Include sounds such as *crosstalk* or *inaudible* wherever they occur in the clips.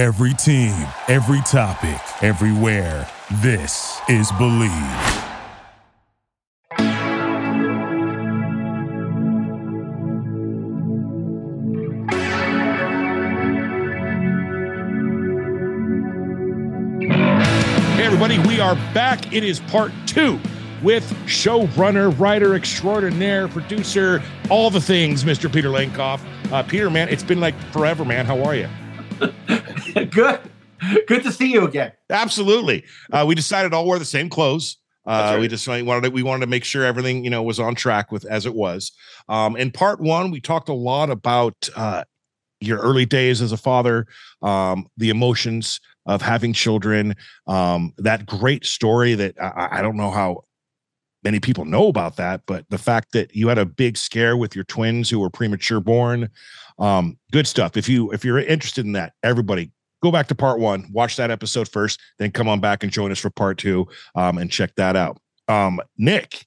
Every team, every topic, everywhere. This is Believe. Hey, everybody, we are back. It is part two with showrunner, writer extraordinaire, producer, all the things, Mr. Peter Lenkov. Uh, Peter, man, it's been like forever, man. How are you? *laughs* Good. Good to see you again. Absolutely. Uh, we decided all wear the same clothes. Uh, right. We just wanted to, we wanted to make sure everything you know was on track with as it was. Um, in part one, we talked a lot about uh, your early days as a father, um, the emotions of having children, um, that great story that I, I don't know how many people know about that, but the fact that you had a big scare with your twins who were premature born, um, good stuff. If you if you're interested in that, everybody go back to part one, watch that episode first, then come on back and join us for part two, um, and check that out. Um, Nick,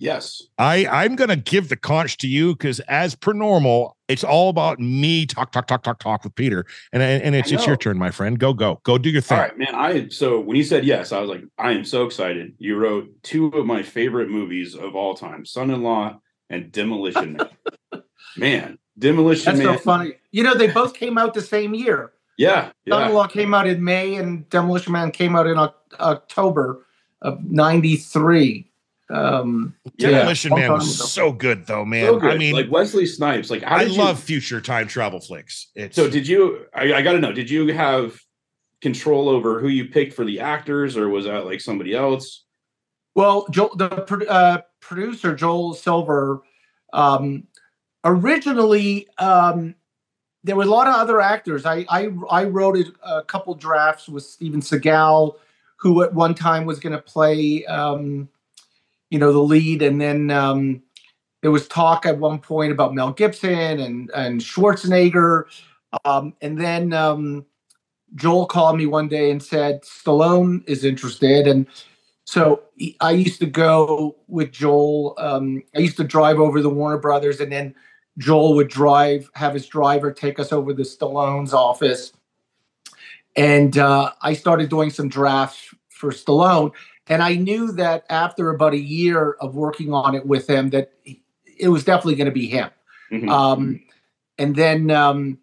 Yes. I I'm gonna give the conch to you because as per normal, it's all about me talk talk talk talk talk with Peter, and and it's it's your turn, my friend. Go go go do your thing. right, man. I so when you said yes, I was like, I am so excited. You wrote two of my favorite movies of all time, Son-in-Law and Demolition Man. *laughs* man, Demolition That's Man. so funny. You know, they both came out the same year. Yeah, yeah. Son-in-Law came out in May, and Demolition Man came out in Oc- October of '93. Um, Demolition long Man was ago. so good though, man. So good. I mean, like Wesley Snipes. Like, how I did you? love future time travel flicks. It's So did you? I, I got to know. Did you have control over who you picked for the actors, or was that like somebody else? Well, Joel, the pro- uh, producer Joel Silver, um, originally um, there were a lot of other actors. I I, I wrote a, couple drafts with Steven Seagal, who at one time was going to play, um, you know, the lead, and then um, there was talk at one point about Mel Gibson and and Schwarzenegger, um, and then um, Joel called me one day and said Stallone is interested, and so I used to go with Joel. Um, I used to drive over the Warner Brothers, and then Joel would drive, have his driver take us over to Stallone's office. And uh, I started doing some drafts for Stallone. And I knew that after about a year of working on it with him, that it was definitely going to be him. Mhm. Um, and then, um,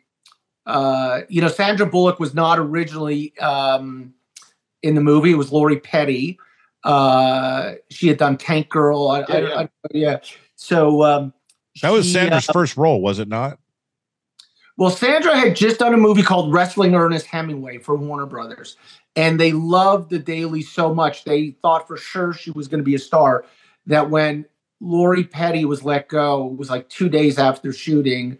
uh, you know, Sandra Bullock was not originally um, in the movie. It was Lori Petty. Uh, she had done Tank Girl. I, Yeah, I- I- yeah. So um, that was she, Sandra's uh, first role, was it not? well, Sandra had just done a movie called Wrestling Ernest Hemingway for Warner Brothers, and they loved the Daily so much they thought for sure she was going to be a star. That when Lori Petty was let go, it was like two days after shooting.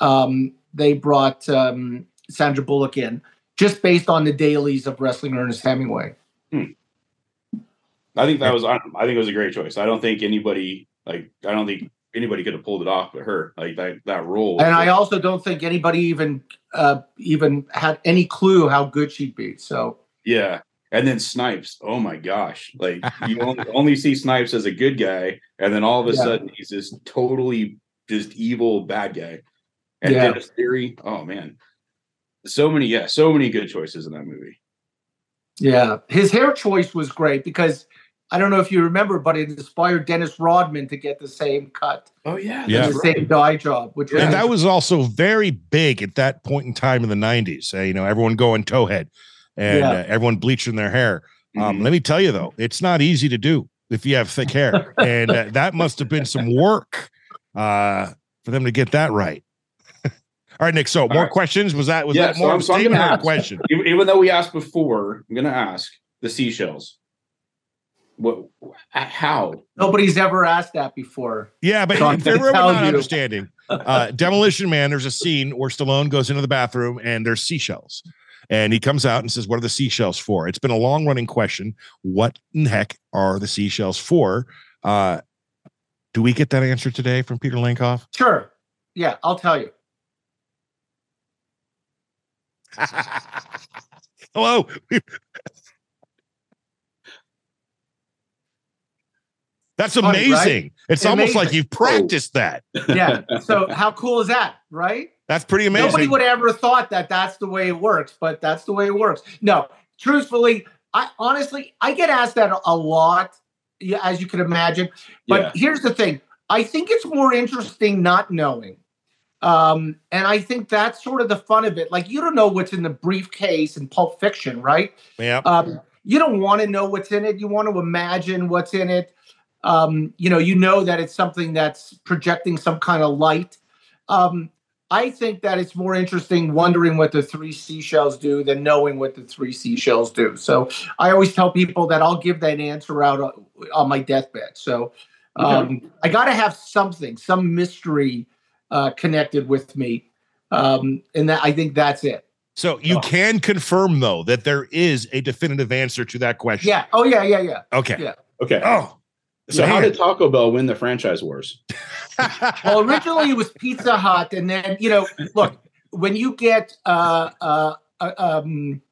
Um, they brought um, Sandra Bullock in just based on the dailies of Wrestling Ernest Hemingway. I think that was. I, I think it was a great choice. I don't think anybody like. I don't think anybody could have pulled it off but her. Like that that role. And I also don't think anybody even uh, even had any clue how good she'd be. So Yeah. And then Snipes. Oh my gosh. Like you *laughs* only, only see Snipes as a good guy, and then all of a Yeah. sudden he's this totally just evil bad guy. And Yeah. Denis Leary. Oh man. So many, yeah, so many good choices in that movie. Yeah, his hair choice was great because I don't know if you remember, but it inspired Dennis Rodman to get the same cut, Oh yeah. Yeah. the same dye job, which was And that was also very big at that point in time in the 90s. Uh, you know, everyone going towhead and Yeah. uh, everyone bleaching their hair. Um, Mhm. let me tell you though, it's not easy to do if you have thick hair, *laughs* and uh, that must have been some work uh, for them to get that right. *laughs* All right, Nick. So, more right. questions? Was that was Yeah, that so more I'm- of so I'm statement gonna or a ask. question? even, even though we asked before, I'm gonna ask the seashells. What how? nobody's ever asked that before. Yeah, but So I'm they're really not you. understanding, uh, Demolition Man, there's a scene where Stallone goes into the bathroom and there's seashells. And he comes out and says, What are the seashells for? It's been a long running question. What in heck are the seashells for? Uh, do we get that answer today from Peter Lenkov? Sure, yeah, I'll tell you. *laughs* Hello. *laughs* That's Funny, right? amazing. It's almost like you've practiced that. Yeah. so how cool is that, right? That's pretty amazing. Nobody would ever thought that that's the way it works, but that's the way it works. No, truthfully, I honestly I get asked that a lot, as you can imagine. But Yeah. here's the thing: I think it's more interesting not knowing, um, and I think that's sort of the fun of it. Like you don't know what's in the briefcase in Pulp Fiction, right? yeah. Um, you don't want to know what's in it. You want to imagine what's in it. Um, you know, you know that it's something that's projecting some kind of light. Um, I think that it's more interesting wondering what the three seashells do than knowing what the three seashells do. So I always tell people that I'll give that answer out on, on my deathbed. So um, I got to have something, some mystery uh, connected with me, um, and that I think that's it. So you Oh. can confirm though that there is a definitive answer to that question. Yeah. Oh yeah. Yeah. Yeah. Okay. Yeah. Okay. Oh. So how did Taco Bell win the franchise wars? *laughs* well originally it was pizza hut and then you know look when you get uh uh uh, um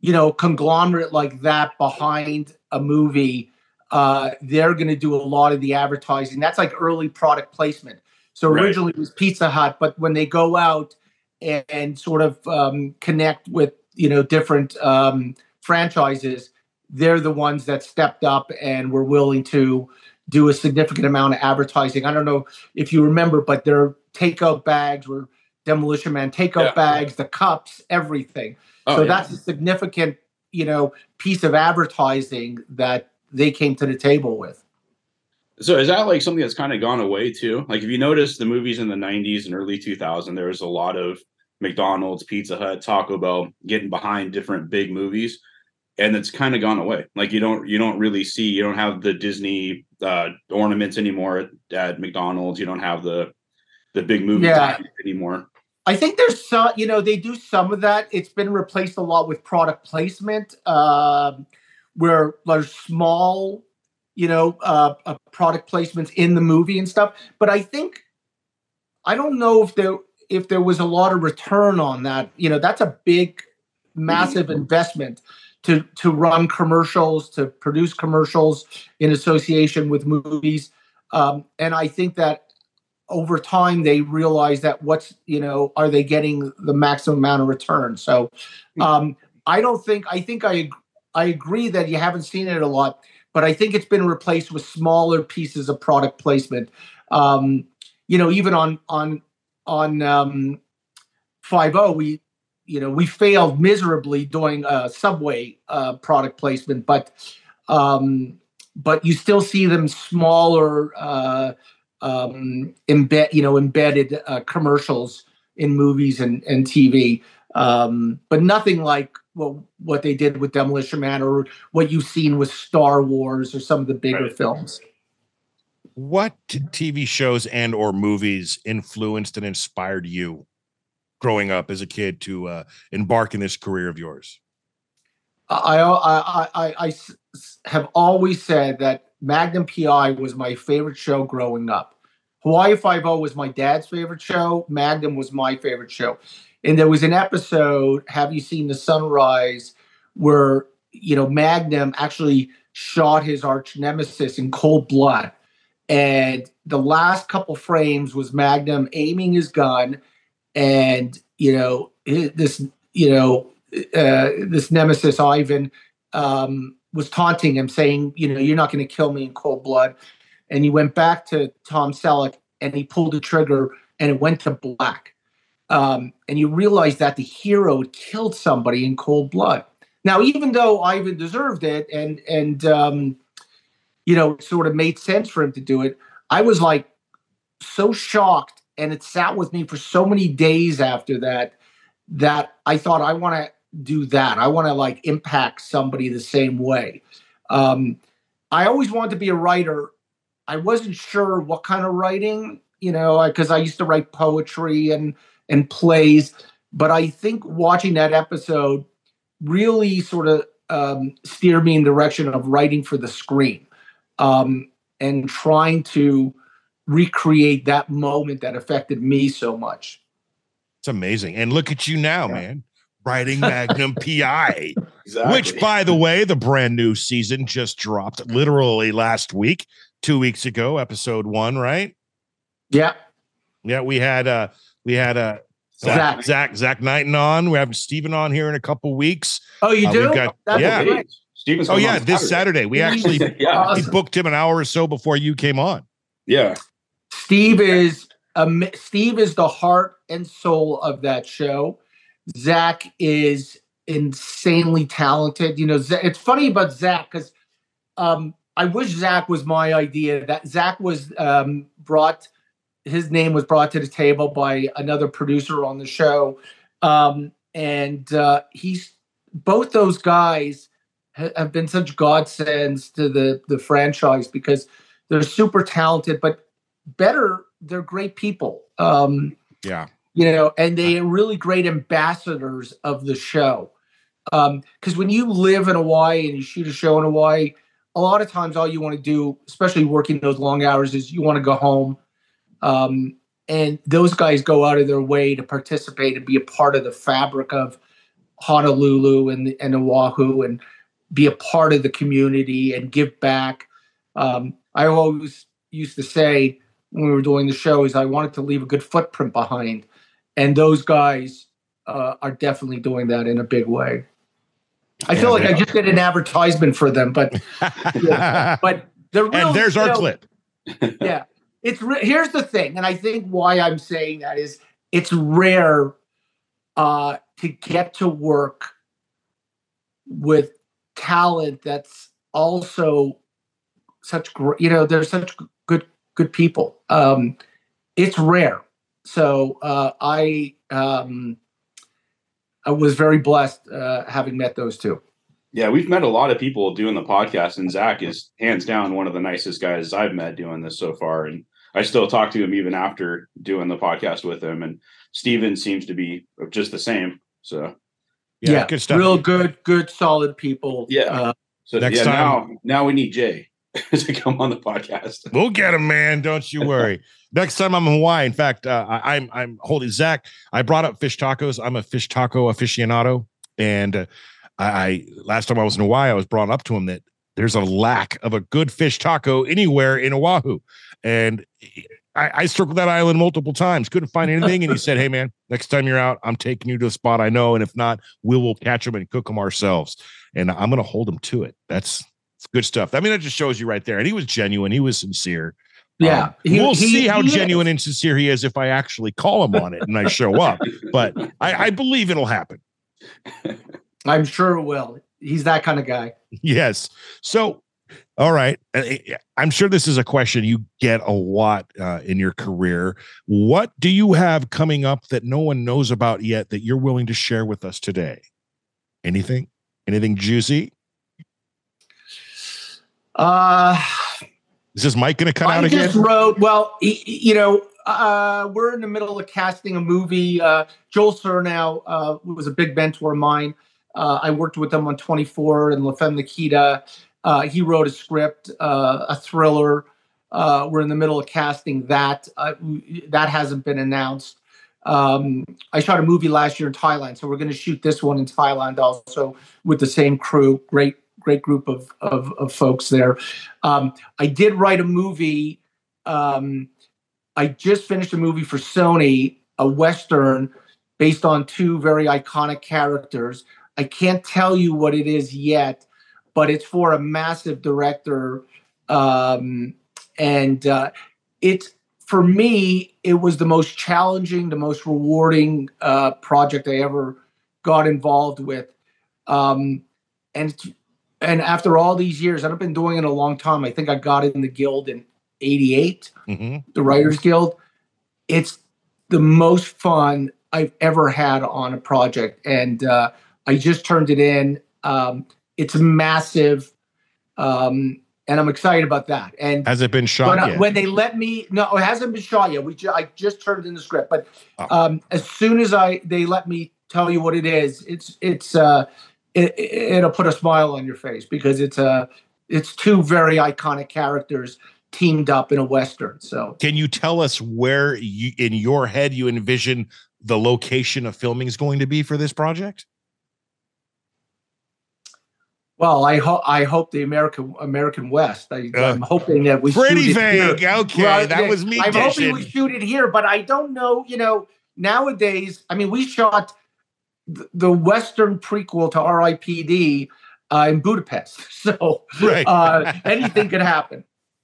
you know conglomerate like that behind a movie uh they're going to do a lot of the advertising that's like early product placement so Right. originally it was pizza hut but when they go out and, and sort of um connect with you know different um franchises they're the ones that stepped up and were willing to do a significant amount of advertising. I don't know if you remember, but their takeout bags were Demolition Man takeout Yeah. bags, the cups, everything. Oh, so yeah. that's a significant, you know, piece of advertising that they came to the table with. So is that like something that's kind of gone away too? Like if you notice the movies in the 90s and early 2000, there was a lot of McDonald's, Pizza Hut, Taco Bell getting behind different big movies and it's kind of gone away. Like you don't you don't really see you don't have the Disney uh ornaments anymore at, at McDonald's. You don't have the the big movie Yeah. anymore. I think there's some, you know, they do some of that. It's been replaced a lot with product placement, um, where there's small, you know, uh, uh, product placements in the movie and stuff. But I think, I don't know if there if there was a lot of return on that. You know, that's a big, massive investment to to run commercials, to produce commercials in association with movies. Um, and I think that over time they realize that what's you know are they getting the maximum amount of return? So um i don't think i think i i agree that you haven't seen it a lot but i think it's been replaced with smaller pieces of product placement. Um you know even on on on um 50 we you know we failed miserably doing uh subway uh product placement but um but you still see them smaller uh um, embed, you know, embedded uh, commercials in movies and, and TV, um, but nothing like what what they did with Demolition Man or what you've seen with Star Wars or some of the bigger Right. films. what TV shows and or movies influenced and inspired you growing up as a kid to uh, embark in this career of yours? I have always said that Magnum PI was my favorite show growing up. Hawaii Five O was my dad's favorite show. Magnum was my favorite show. And there was an episode, Have You Seen the Sunrise, where, you know, Magnum actually shot his arch nemesis in cold blood. And the last couple frames was Magnum aiming his gun and, you know, this, you know, uh, this nemesis Ivan um, was taunting him, saying, "You know, you're not going to kill me in cold blood." And he went back to Tom Selleck and he pulled the trigger, and it went to black. Um, and you realize that the hero had killed somebody in cold blood. Now, even though Ivan deserved it, and and um, you know, sort of made sense for him to do it, I was like so shocked, and it sat with me for so many days after that that I thought I want to do that. I want to like impact somebody the same way. Um, I always wanted to be a writer. I wasn't sure what kind of writing, you know, because I used to write poetry and and plays. But I think watching that episode really sort of um, steered me in the direction of writing for the screen um, and trying to recreate that moment that affected me so much. It's amazing. And look at you now, Yeah. man, writing Magnum *laughs* PI, Exactly. which, by the way, the brand new season just dropped literally last week, two weeks ago, episode one, right? Yeah. Yeah, we had uh we had uh Zach, Zach. Zach, Zach Knighton on. We're having Steven on here in a couple weeks. Oh, you Uh, do? we've got- yeah. great. Steven's Oh yeah, on this Saturday. We actually *laughs* yeah, we booked him an hour or so before you came on. yeah. Steve is um, Steve is the heart and soul of that show. Zach is insanely talented. You know, it's funny about Zach because um, I wish Zach was my idea. That Zach was um, brought, his name was brought to the table by another producer on the show, um, and uh, he's both those guys ha- have been such godsends to the the franchise because they're super talented, but better, they're great people. Um, Yeah. you know, and they are really great ambassadors of the show. Because when you live in Hawaii and you shoot a show in Hawaii, a lot of times all you want to do, especially working those long hours, is you want to go home. Um, and those guys go out of their way to participate and be a part of the fabric of Honolulu and, and Oahu and be a part of the community and give back. Um, I always used to say when we were doing the show is I wanted to leave a good footprint behind, and those guys uh, are definitely doing that in a big way. I feel Yeah, like I just did an advertisement for them, but *laughs* but they're really, and there's our know, clip. *laughs* yeah it's re- here's the thing and i think why i'm saying that is it's rare uh to get to work with talent that's also such great you know they're such good good people um it's rare so uh i um i was very blessed uh having met those two Yeah, we've met a lot of people doing the podcast, and Zach is hands down one of the nicest guys I've met doing this so far. And I still talk to him even after doing the podcast with him. And Steven seems to be just the same. So, Yeah, good stuff. real good good solid people Yeah. uh, so Next yeah, time- now now we need Jay *laughs* to come on the podcast. We'll get him, man. Don't you worry. *laughs* Next time I'm in Hawaii. In fact, uh, I, I'm I'm holding Zach. I brought up fish tacos. I'm a fish taco aficionado, and uh, I, I last time I was in Hawaii, I was brought up to him that there's a lack of a good fish taco anywhere in Oahu, and I, I circled that island multiple times, couldn't find *laughs* anything. And he said, "Hey, man, next time you're out, I'm taking you to a spot I know, and if not, we will catch them and cook them ourselves." And I'm going to hold him to it. That's it's good stuff. I mean, that just shows you right there. And he was genuine. He was sincere. yeah Um, he- we'll he- see how he is. genuine and sincere he is if I actually call him on it and I show up. But I, I believe it'll happen. *laughs* I'm sure it will. He's that kind of guy. Yes. So, all right. I'm sure this is a question you get a lot uh, in your career. What do you have coming up that no one knows about yet that you're willing to share with us today? Anything? Anything juicy? Uh, Is this Mike going to cut out again? I just wrote. Well, you know, uh, we're in the middle of casting a movie. Uh, Joel Surnow uh, was a big mentor of mine. Uh, I worked with him on 24 and La Femme Nikita. Uh, he wrote a script, uh, a thriller. Uh, we're in the middle of casting that. Uh, that hasn't been announced. Um, I shot a movie last year in Thailand, so we're going to shoot this one in Thailand also with the same crew. Great, great group of of, of folks there. Um, I did write a movie. Um, I just finished a movie for Sony, a western based on two very iconic characters. I can't tell you what it is yet, but it's for a massive director, um, and uh, it's for me. It was the most challenging, the most rewarding uh, project I ever got involved with, um, and and after all these years, and I've been doing it a long time. I think I got in the guild in '88 Mhm. the Writers Guild. It's the most fun I've ever had on a project, and uh, I just turned it in. Um, it's massive, um, and I'm excited about that. And Has it been shot when, yet? when they let me, no, it hasn't been shot yet. We ju- I just turned in the script, but Oh. um, as soon as I they let me tell you what it is, it's it's uh, it, it- it'll put a smile on your face because it's uh, it's two very iconic characters teamed up in a western. So Can you tell us where you, in your head you envision the location of filming is going to be for this project? Well, I hope I hope the American American West. I, Uh, I'm hoping that we Pretty shoot it here. vague. Okay, Well, that yeah, was me I'm hoping we shoot it here, but I don't know. You know, nowadays, I mean, we shot the Western prequel to R.I.P.D. Uh, in Budapest, *laughs* so Right. uh, anything could happen.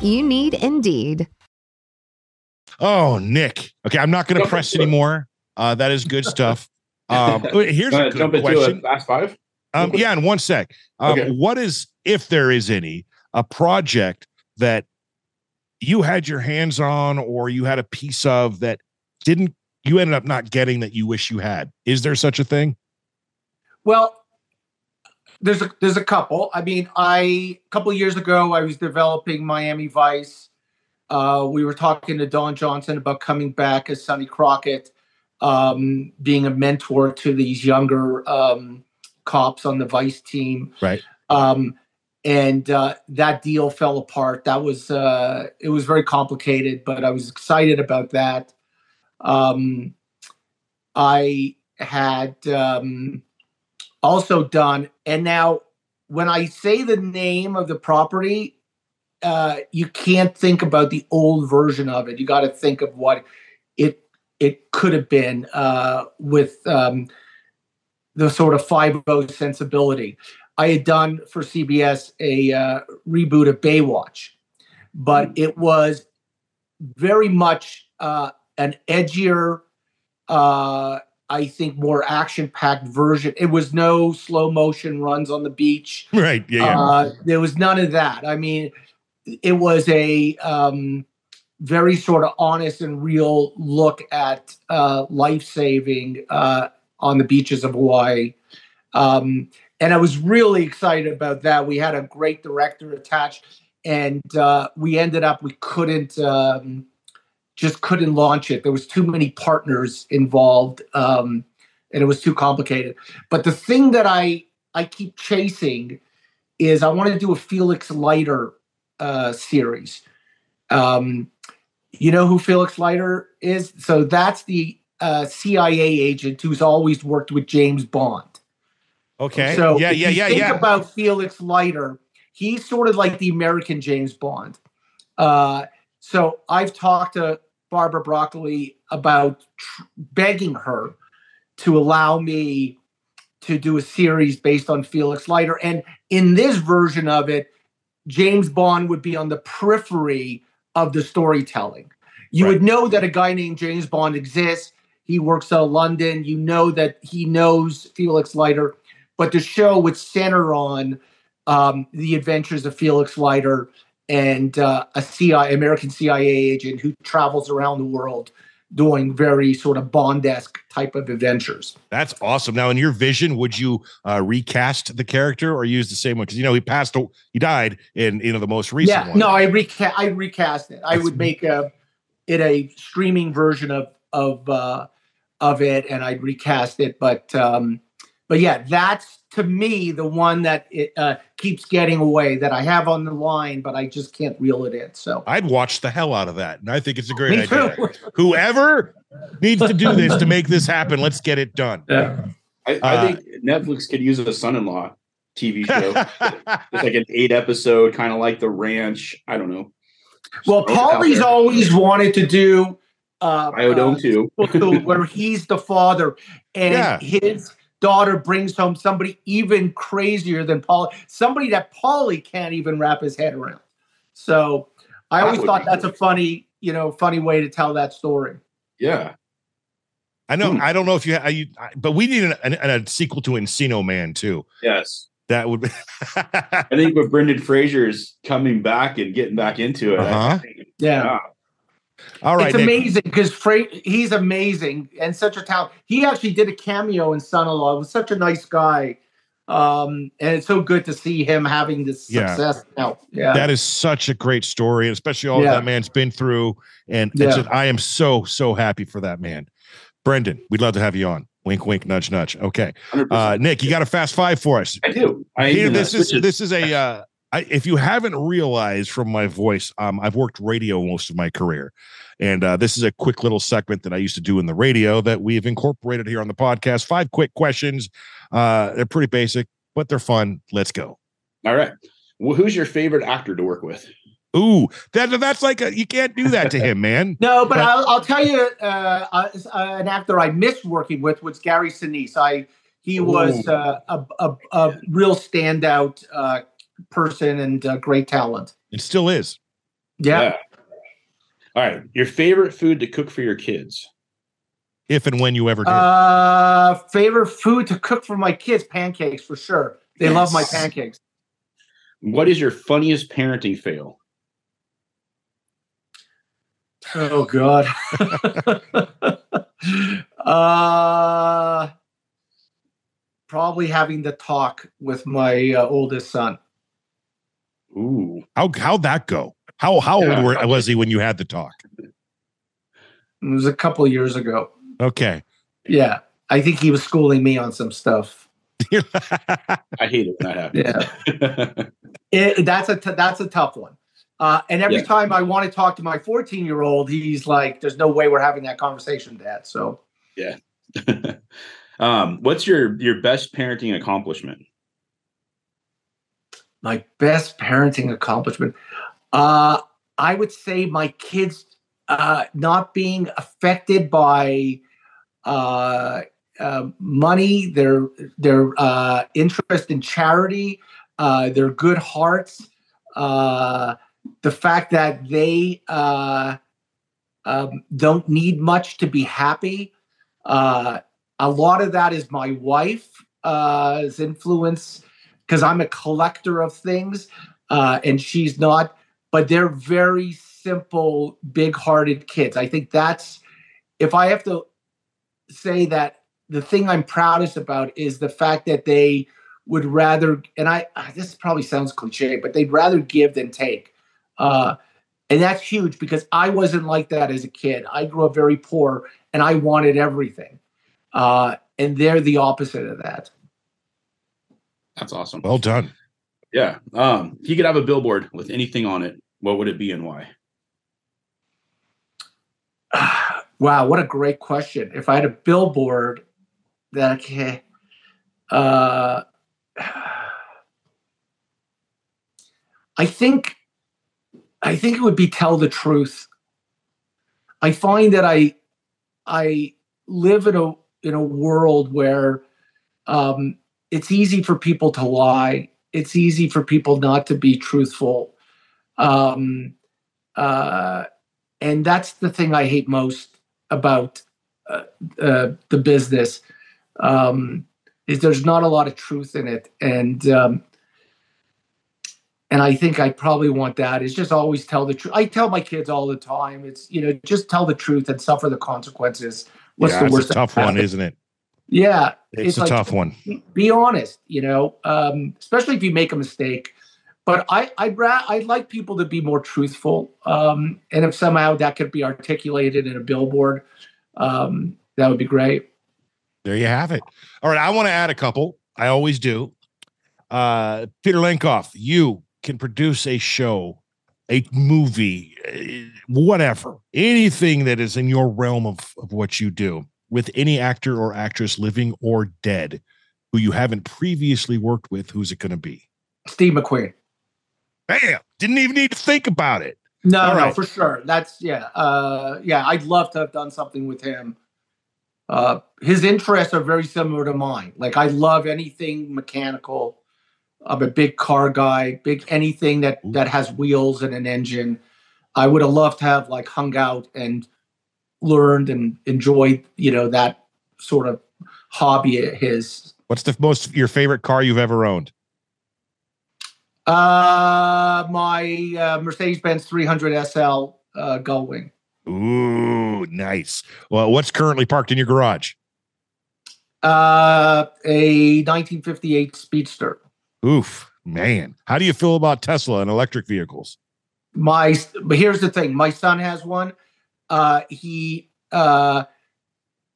You need Indeed. Oh, Nick. Okay, I'm not going to press anymore. Uh, that is good stuff. *laughs* Um, here's a good jump into question. a fast five. Um, yeah, in one sec. Um, Okay. What is, if there is any, a project that you had your hands on or you had a piece of that didn't you ended up not getting that you wish you had? Is there such a thing? Well, there's a there's a couple. I mean, I a couple years ago I was developing Miami Vice. Uh, we were talking to Don Johnson about coming back as Sonny Crockett, um, being a mentor to these younger um, cops on the Vice team. Right. Um, and uh, that deal fell apart. That was uh, it was very complicated, but I was excited about that. Um, I had um, also done, and now when I say the name of the property, uh, you can't think about the old version of it. You got to think of what it it could have been uh, with um, the sort of five O sensibility. I had done for CBS a uh, reboot of Baywatch, but it was very much uh, an edgier, uh, I think, more action-packed version. It was no slow motion runs on the beach. Right. Yeah. yeah. Uh, there was none of that. I mean, it was a um, very sort of honest and real look at uh, life saving uh, on the beaches of Hawaii. Um, and I was really excited about that. We had a great director attached, and uh, we ended up we couldn't um, just couldn't launch it. There was too many partners involved, um, and it was too complicated. But the thing that I I keep chasing is I want to do a Felix Leiter uh, series. Um, you know who Felix Leiter is? So that's the uh, CIA agent who's always worked with James Bond. okay. So yeah. Yeah. Yeah. think Yeah. about Felix Leiter, he's sort of like the American James Bond. Uh, so I've talked to Barbara Broccoli about tr- begging her to allow me to do a series based on Felix Leiter, and in this version of it, James Bond would be on the periphery of the storytelling. You Right. would know that a guy named James Bond exists. He works out of London. You know that he knows Felix Leiter, but the show would center on um, the adventures of Felix Leiter and uh, a CIA, American CIA agent who travels around the world doing very sort of Bond-esque type of adventures. That's awesome. Now, in your vision, would you uh, recast the character or use the same one? Because you know he passed, he died in you know the most recent yeah, one. no, I recast. I recast it. I That's- would make a it a streaming version of of uh, of it, and I'd recast it. But um, but yeah, that's to me the one that it uh, keeps getting away that I have on the line, but I just can't reel it in. So I'd watch the hell out of that, and I think it's a great me idea. too. *laughs* Whoever needs to do this to make this happen, let's get it done. yeah. I, I Uh, think Netflix could use a son-in-law TV show. *laughs* It's like an eight episode, kind of like The Ranch. I don't know. Well, Throw it Pauly's always wanted to do uh, Bio-Dome uh, too. *laughs* where he's the father and Yeah. his daughter brings home somebody even crazier than Paul, somebody that Pauly can't even wrap his head around. So I That always would thought be that's a funny, you know, funny way to tell that story. Yeah. I know. Hmm. I don't know if you, I, you I- but we need an, an, a sequel to Encino Man too. Yes. That would be. I think *laughs* with Brendan Fraser's coming back and getting back into it. Uh-huh. think- Yeah. yeah. All right. it's Nick. amazing because Fra- he's amazing and such a talent. He actually did a cameo in Son-in-Law. Was such a nice guy, um, and it's so good to see him having this Yeah. success now. Yeah, That is such a great story, especially all Yeah. that man's been through. And it's Yeah. just, I am so, so happy for that man. Brendan, we'd love to have you on. Wink, wink, nudge, nudge. Okay. Uh, Nick, you got a fast five for us. I do. I Here, even, uh, this is this is a uh, I, if you haven't realized from my voice, um, I've worked radio most of my career, and uh, this is a quick little segment that I used to do in the radio that we've incorporated here on the podcast. Five quick questions. Uh, they're pretty basic, but they're fun. Let's go. All right. Well, who's your favorite actor to work with? Ooh, that that's like a, you can't do that to him, man. *laughs* no, but But- I'll, I'll tell you, uh, uh, an actor I missed working with was Gary Sinise. I he was uh, a, a a real standout uh, person and uh, great talent. It still is. Yeah. All right. Your favorite food to cook for your kids? If and when you ever did. Uh, favorite food to cook for my kids? Pancakes for sure. They love my pancakes. What is your funniest parenting fail? Oh God. *laughs* uh, probably having to talk with my uh, oldest son. Ooh. how how'd that go? How how Yeah. old were, was he when you had the talk? It was a couple of years ago. Okay. Yeah, I think he was schooling me on some stuff. *laughs* I hate it when that Yeah, *laughs* it, that's a t- that's a tough one. Uh, and every Yeah. time I want to talk to my 14 year old, he's like, "There's no way we're having that conversation, Dad." So Yeah. *laughs* um, what's your your best parenting accomplishment? My best parenting accomplishment uh i would say my kids uh not being affected by uh, uh money their their uh interest in charity uh their good hearts the fact that they um, don't need much to be happy a lot of that is my wife's influence because I'm a collector of things uh, and she's not, but they're very simple, big hearted kids. I think that's, if I have to say that the thing I'm proudest about is the fact that they would rather, and I, ah, this probably sounds cliche, but they'd rather give than take. Uh, and that's huge because I wasn't like that as a kid. I grew up very poor and I wanted everything. Uh, and they're the opposite of that. That's awesome. well done. Yeah. Um, if you could have a billboard with anything on it, what would it be and why? *sighs* wow, what a great question. If I had a billboard that okay, uh, *sighs* I think I think it would be tell the truth. I find that I I live in a in a world where um, it's easy for people to lie. It's easy for people not to be truthful. Um, uh, and that's the thing I hate most about uh, uh, the business um, is there's not a lot of truth in it, and um, and I think I probably want that is just always tell the truth. I tell my kids all the time, it's you know just tell the truth and suffer the consequences. What's yeah, the worst? a tough one, isn't it? Yeah, It's, It's a like- tough one. be honest, you know, um, especially if you make a mistake. But I, I'd ra- I'd like people to be more truthful, um, and if somehow that could be articulated in a billboard, um, that would be great. There you have it. All right, I want to add a couple. I always do. Uh, Peter Lenkov, you can produce a show, a movie, eh, whatever, anything that is in your realm of, of what you do with any actor or actress, living or dead, who you haven't previously worked with. Who's it going to be? Steve McQueen. Bam! Didn't even need to think about it. No, All no, right. for sure. That's yeah, uh, yeah. I'd love to have done something with him. Uh, his interests are very similar to mine. Like I love anything mechanical. I'm a big car guy. Big anything that Ooh. that has wheels and an engine. I would have loved to have like hung out and learned and enjoyed, you know, that sort of hobby of his. What's the most your favorite car you've ever owned? Uh, my uh, Mercedes Benz 300 SL uh, Gullwing. Ooh, nice. Well, what's currently parked in your garage? Uh, a 1958 Speedster. Oof, man. How do you feel about Tesla and electric vehicles? My, but here's the thing: my son has one. Uh, he, uh,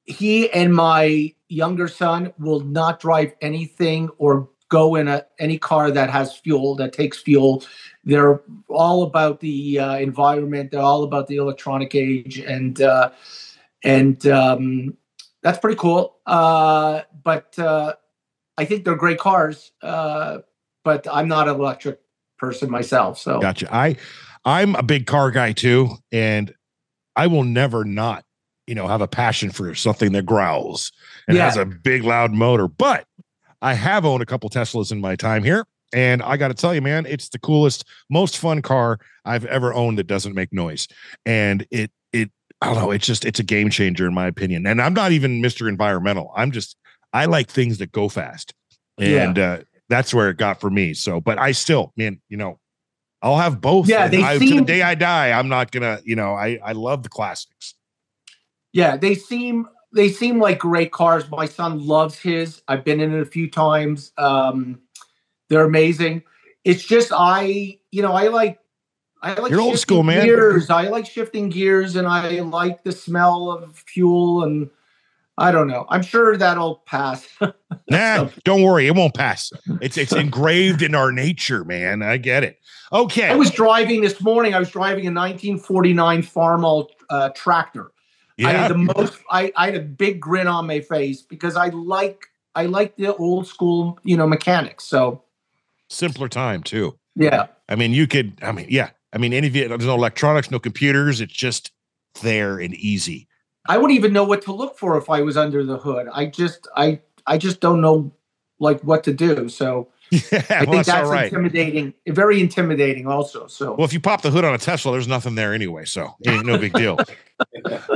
he and my younger son will not drive anything or go in a any car that has fuel that takes fuel. They're all about the uh, environment. They're all about the electronic age, and uh, and um, that's pretty cool. Uh, but uh, I think they're great cars. Uh, but I'm not an electric person myself, so Gotcha. I I'm a big car guy too, and I will never not, you know, have a passion for something that growls and Yeah. has a big loud motor. But I have owned a couple Teslas in my time here. And I got to tell you, man, it's the coolest, most fun car I've ever owned that doesn't make noise. And it, it, I don't know, it's just, it's a game changer in my opinion. And I'm not even Mr. Environmental. I'm just, I like things that go fast. Yeah. And uh, that's where it got for me. So, but I still, man, you know, I'll have both. Yeah, And they I, to the seem- day I die, I'm not gonna, you know, I I love the classics. Yeah, they seem they seem like great cars. My son loves his. I've been in it a few times. Um, they're amazing. It's just I, you know, I like I like You're old school, man. Gears. I like shifting gears, and I like the smell of fuel. And I don't know. I'm sure that'll pass. *laughs* Nah, don't worry, it won't pass. It's it's engraved in our nature, man. I get it. Okay. I was driving this morning. I was driving a 1949 Farmall uh, tractor. I yeah. had the most. I, I had a big grin on my face because I like I like the old school, you know, mechanics. So Simpler time too. yeah, I mean, you could, I mean, yeah. I mean, any vehicle, there's no electronics, no computers. It's just there and easy. I wouldn't even know what to look for if I was under the hood. I just I I just don't know like what to do. So *laughs* Yeah, I well, think that's, that's right. intimidating, very intimidating. Also, so Well, if you pop the hood on a Tesla, there's nothing there anyway, so ain't no big *laughs* deal.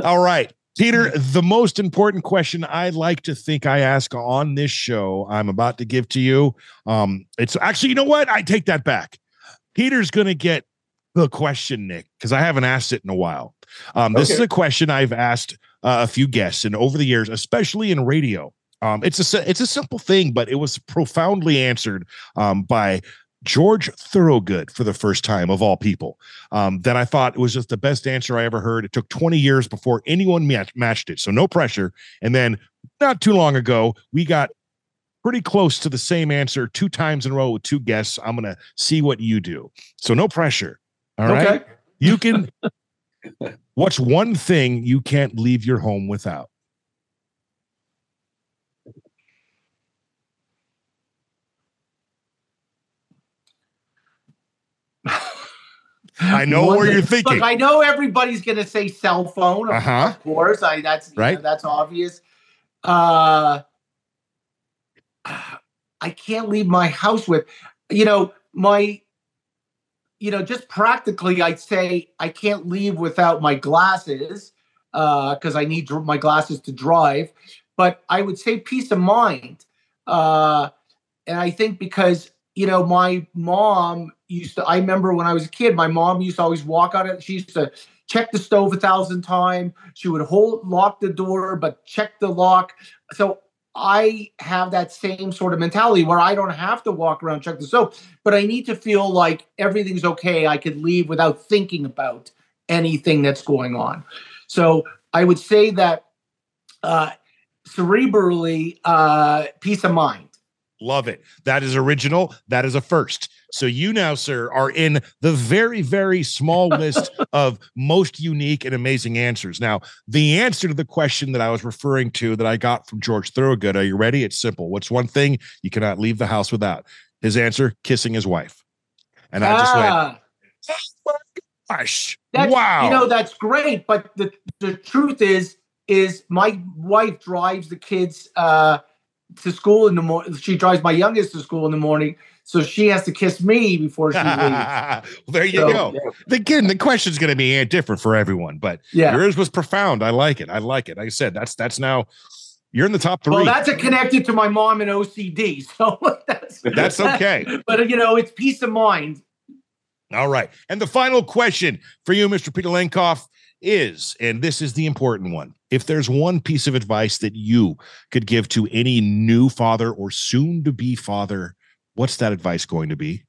All right. Peter, the most important question I like to think I ask on this show, I'm about to give to you. Um, it's actually, you know what? I take that back. Peter's going to get the question, Nick, because I haven't asked it in a while. Um, this is a question I've asked uh, a few guests, and over the years, especially in radio, um, it's a it's a simple thing, but it was profoundly answered um, by George Thorogood for the first time of all people um, that I thought it was just the best answer I ever heard. It took 20 years before anyone match- matched it, so no pressure. And then not too long ago, we got pretty close to the same answer two times in a row with two guests. I'm gonna see what you do, so no pressure. All right, okay. you can. *laughs* What's one thing you can't leave your home without? *laughs* I know One where thing- you're thinking. Look, I know everybody's going to say cell phone. Of, Uh-huh. course, I that's you know, Right. that's obvious. Uh, I can't leave my house with, you know, my, you know, just practically, I'd say I can't leave without my glasses because I need my glasses to drive. But I would say peace of mind, uh, and I think because you know my mom used to. I remember when I was a kid, my mom used to always walk out. She used to check the stove a thousand times. She would hold lock the door, but check the lock. So I have that same sort of mentality where I don't have to walk around check the soap, but I need to feel like everything's okay. I could leave without thinking about anything that's going on. So I would say that uh, cerebrally, uh, peace of mind. Love it. That is original. That is a first. So you now, sir, are in the very, very small *laughs* list of most unique and amazing answers. Now, the answer to the question that I was referring to that I got from George Thorogood, are you ready? It's simple. What's one thing you cannot leave the house without? His answer, kissing his wife. And I just went, Ah, gosh, that's, wow. You know, that's great. But the, the truth is, is my wife drives the kids uh, to school in the morning. She drives my youngest to school in the morning, so she has to kiss me before she leaves. *laughs* well, there you So- go. Again, the question's going to be different for everyone, but Yeah. yours was profound. I like it. I like it. Like I said, that's that's now you're in the top three. Well, that's a connected to my mom and OCD, *laughs* so that's That's okay. But you know, it's peace of mind. All right. And the final question for you, Mr. Peter Lenkov, is, and this is the important one. If there's one piece of advice that you could give to any new father or soon to be father, what's that advice going to be?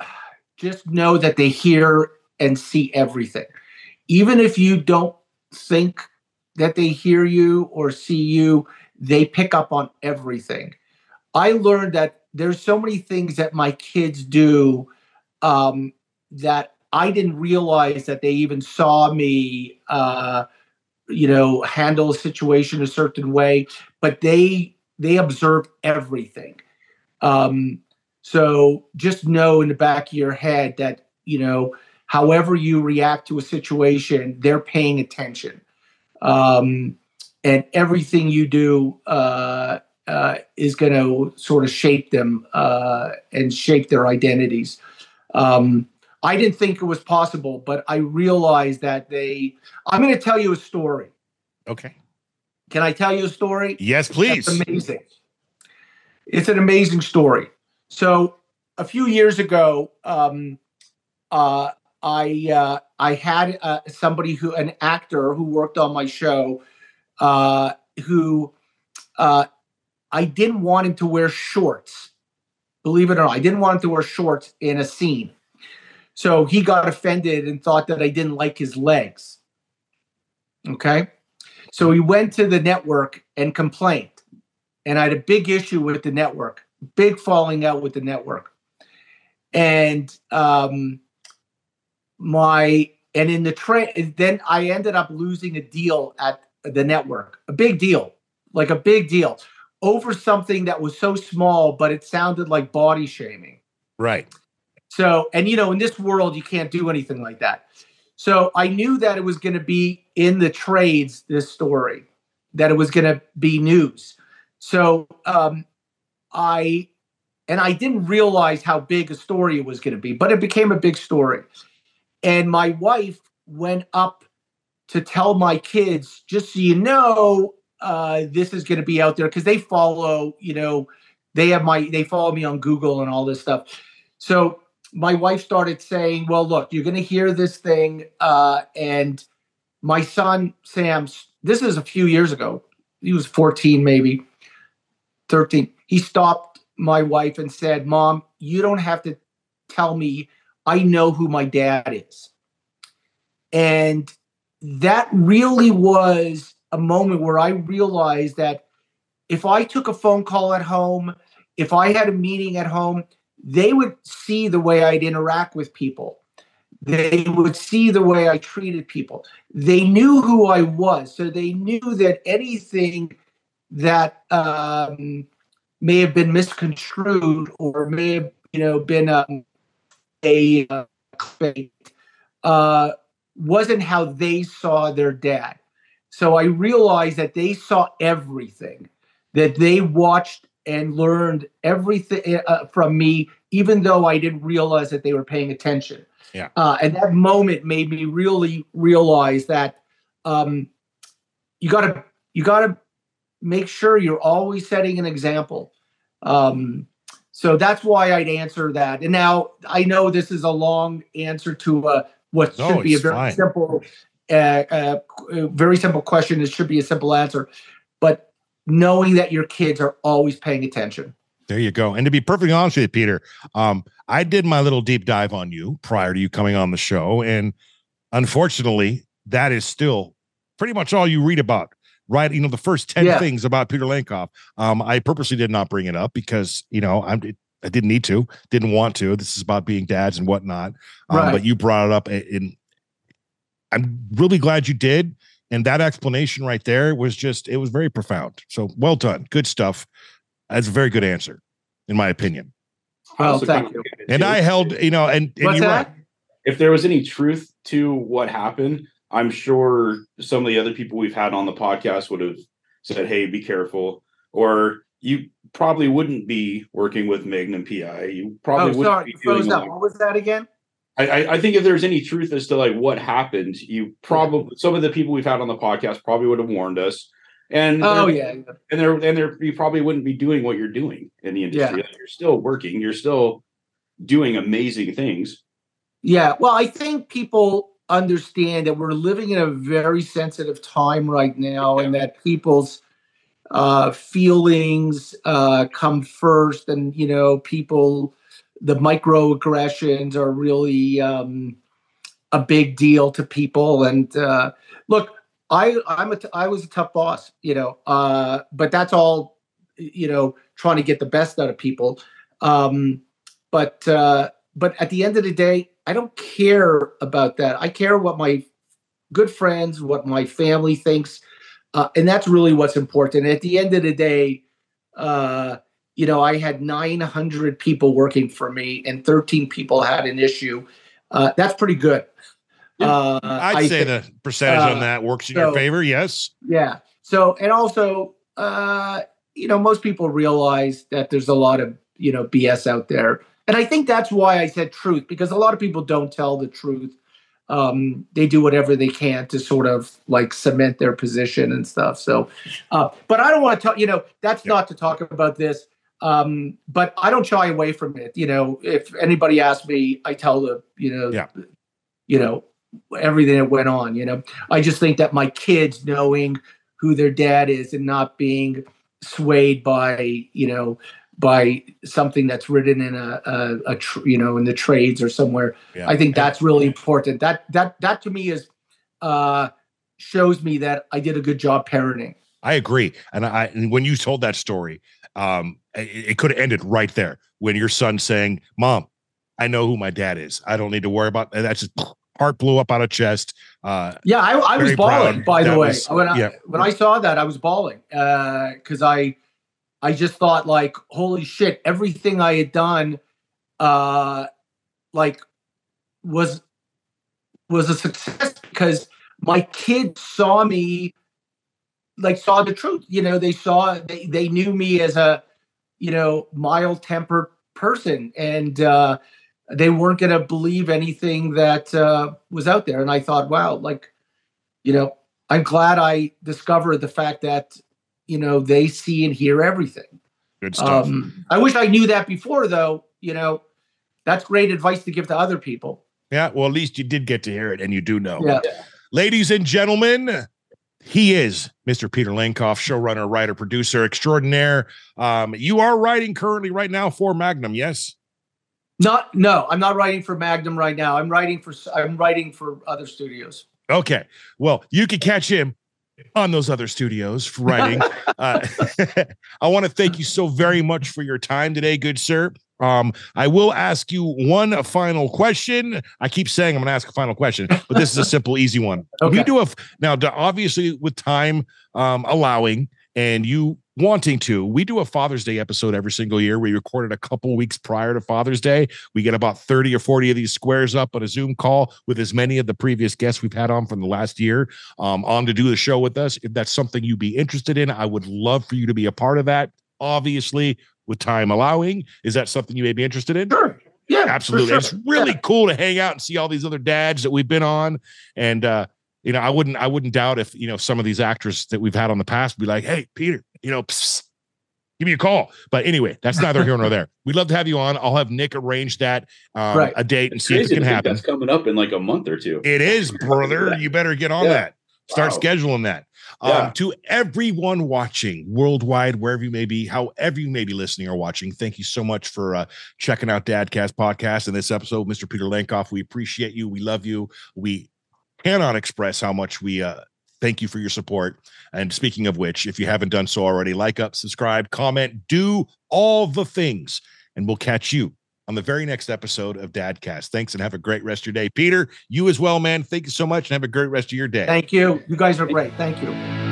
*sighs* Just know that they hear and see everything, even if you don't think that they hear you or see you. They pick up on everything. I learned that there's so many things that my kids do um, that I didn't realize that they even saw me, uh, you know, handle a situation a certain way, but they they observe everything. Um, so just know in the back of your head that you know, however you react to a situation, they're paying attention, um, and everything you do uh, uh, is going to sort of shape them uh, and shape their identities. Um, I didn't think it was possible, but I realized that they. I'm going to tell you a story. Okay. Can I tell you a story? Yes, please. That's amazing. It's an amazing story. So a few years ago, um, uh, I uh, I had uh, somebody who an actor who worked on my show uh, who uh, I didn't want him to wear shorts. Believe it or not, I didn't want him to wear shorts in a scene. So he got offended and thought that I didn't like his legs. Okay. So we went to the network and complained. And I had a big issue with the network, big falling out with the network. And um, my, and in the train, then I ended up losing a deal at the network, a big deal, like a big deal over something that was so small, but it sounded like body shaming. Right. So, and you know, in this world, you can't do anything like that. So I knew that it was going to be in the trades, this story, that it was going to be news. So um, I, and I didn't realize how big a story it was going to be, but it became a big story. And my wife went up to tell my kids, just so you know, uh, this is going to be out there because they follow, you know, they have my, they follow me on Google and all this stuff. So my wife started saying, "Well, look, you're going to hear this thing," uh, and my son Sam. This is a few years ago. He was 14, maybe 13. He stopped my wife and said, "Mom, you don't have to tell me. I know who my dad is." And that really was a moment where I realized that if I took a phone call at home, if I had a meeting at home, they would see the way I'd interact with people. They would see the way I treated people. They knew who I was. So they knew that anything that um, may have been misconstrued or may have, you know, been um, a uh, uh, wasn't how they saw their dad. So I realized that they saw everything, that they watched and learned everything uh, from me, even though I didn't realize that they were paying attention. Yeah. Uh, and that moment made me really realize that um, you got to you got to make sure you're always setting an example. Um, so that's why I'd answer that. And now I know this is a long answer to uh, what No, should be a very fine. simple, uh, uh, very simple question. It should be a simple answer, but knowing that your kids are always paying attention. There you go. And to be perfectly honest with you, Peter, um, I did my little deep dive on you prior to you coming on the show. And unfortunately, that is still pretty much all you read about. Right. You know, the first 10 Yeah. things about Peter Lenkov. Um, I purposely did not bring it up because, you know, I'm I didn't need to, didn't want to. This is about being dads and whatnot. Um, Right. but you brought it up and I'm really glad you did. And that explanation right there was just, it was very profound. So well done. Good stuff. That's a very good answer, in my opinion. Well, thank you. look at it And. I held, you know, and, and What's you're that? right. if there was any truth to what happened, I'm sure some of the other people we've had on the podcast would have said, "Hey, be careful," or you probably wouldn't be working with Magnum PI. You probably oh, wouldn't sorry, be froze up. like- What was that again? I, I, I think if there's any truth as to like what happened, you probably some of the people we've had on the podcast probably would have warned us. And Oh they're- yeah, and there and there you probably wouldn't be doing what you're doing in the industry. Like, You're still working, you're still doing amazing things. yeah. Well, I think people understand that we're living in a very sensitive time right now, and that people's uh, feelings uh, come first, and you know, people the microaggressions are really um, a big deal to people. And uh, look, I I'm a t- I was a tough boss, you know, uh, but that's all, you know, trying to get the best out of people. Um, but uh, but at the end of the day, I don't care about that. I care what my good friends, what my family thinks, uh, and that's really what's important. At the end of the day, uh, you know, I had 900 people working for me, and 13 people had an issue. Uh, that's pretty good. Yeah. Uh, I'd I say think- the percentage on uh, that works in your favor. Yes. yeah. So, and also, uh, you know, most people realize that there's a lot of, you know, BS out there. And I think that's why I said truth, because a lot of people don't tell the truth. Um, they do whatever they can to sort of like cement their position and stuff. So, uh, but I don't want to talk, you know, that's Yeah. not to talk about this. Um, but I don't shy away from it. You know, if anybody asks me, I tell them, you know, Yeah. you know, everything that went on, you know, I just think that my kids knowing who their dad is and not being swayed by you know by something that's written in a, a, a tr- you know in the trades or somewhere Yeah. i think that's really important that that that to me is uh shows me that i did a good job parenting I agree. And I and when you told that story, um, it, it could have ended right there when your son saying, "Mom, I know who my dad is. I don't need to worry about." And that's just heart blew up out of chest. Uh, yeah i, I was bawling proud. by the way was- when, I, yeah. when i saw that i was bawling uh because i i just thought like holy shit everything i had done uh like was was a success because my kids saw me like saw the truth you know they saw they, they knew me as a you know mild tempered person and uh they weren't going to believe anything that uh was out there and i thought wow like you know i'm glad i discovered the fact that you know they see and hear everything good stuff. um i wish i knew that before though you know that's great advice to give to other people yeah. Well, at least you did get to hear it, and you do know. yeah Ladies and gentlemen, he is Mr. Peter Lenkov, showrunner, writer, producer extraordinaire. Um, you are writing currently right now for Magnum, yes? Not no, I'm not writing for Magnum right now. I'm writing for I'm writing for other studios. Okay. Well, you can catch him on those other studios for writing. *laughs* uh, *laughs* I want to thank you so very much for your time today, good sir. Um, I will ask you one final question. I keep saying I'm going to ask a final question, but this is a simple, easy one. We do have now, obviously, with time um, allowing and you wanting to, we do a Father's Day episode every single year. We record it a couple weeks prior to Father's Day. We get about 30 or 40 of these squares up on a Zoom call with as many of the previous guests we've had on from the last year um, on to do the show with us. If that's something you'd be interested in, I would love for you to be a part of that. Obviously, with time allowing, is that something you may be interested in? Sure. Yeah. Absolutely. sure. It's really Yeah. cool to hang out and see all these other dads that we've been on. And uh, you know, I wouldn't I wouldn't doubt if, you know, some of these actors that we've had on the past be like, hey, Peter, you know, psst, give me a call. But anyway, that's neither here nor there. We'd love to have you on. I'll have Nick arrange that um, Right. a date and It's see if it can happen. That's coming up in like a month or two. It is, *laughs* brother. You better get on Yeah. that. Start Wow. scheduling that. Um, Yeah. to everyone watching worldwide, wherever you may be, however you may be listening or watching, thank you so much for uh, checking out Dadcast Podcast and this episode, Mr. Peter Lenkov. We appreciate you. We love you. We cannot express how much we uh, thank you for your support. And speaking of which, if you haven't done so already, like up, subscribe, comment, do all the things, and we'll catch you on the very next episode of Dadcast. Thanks and have a great rest of your day. Peter, you as well, man. Thank you so much and have a great rest of your day. Thank you. You guys are great. Thank you.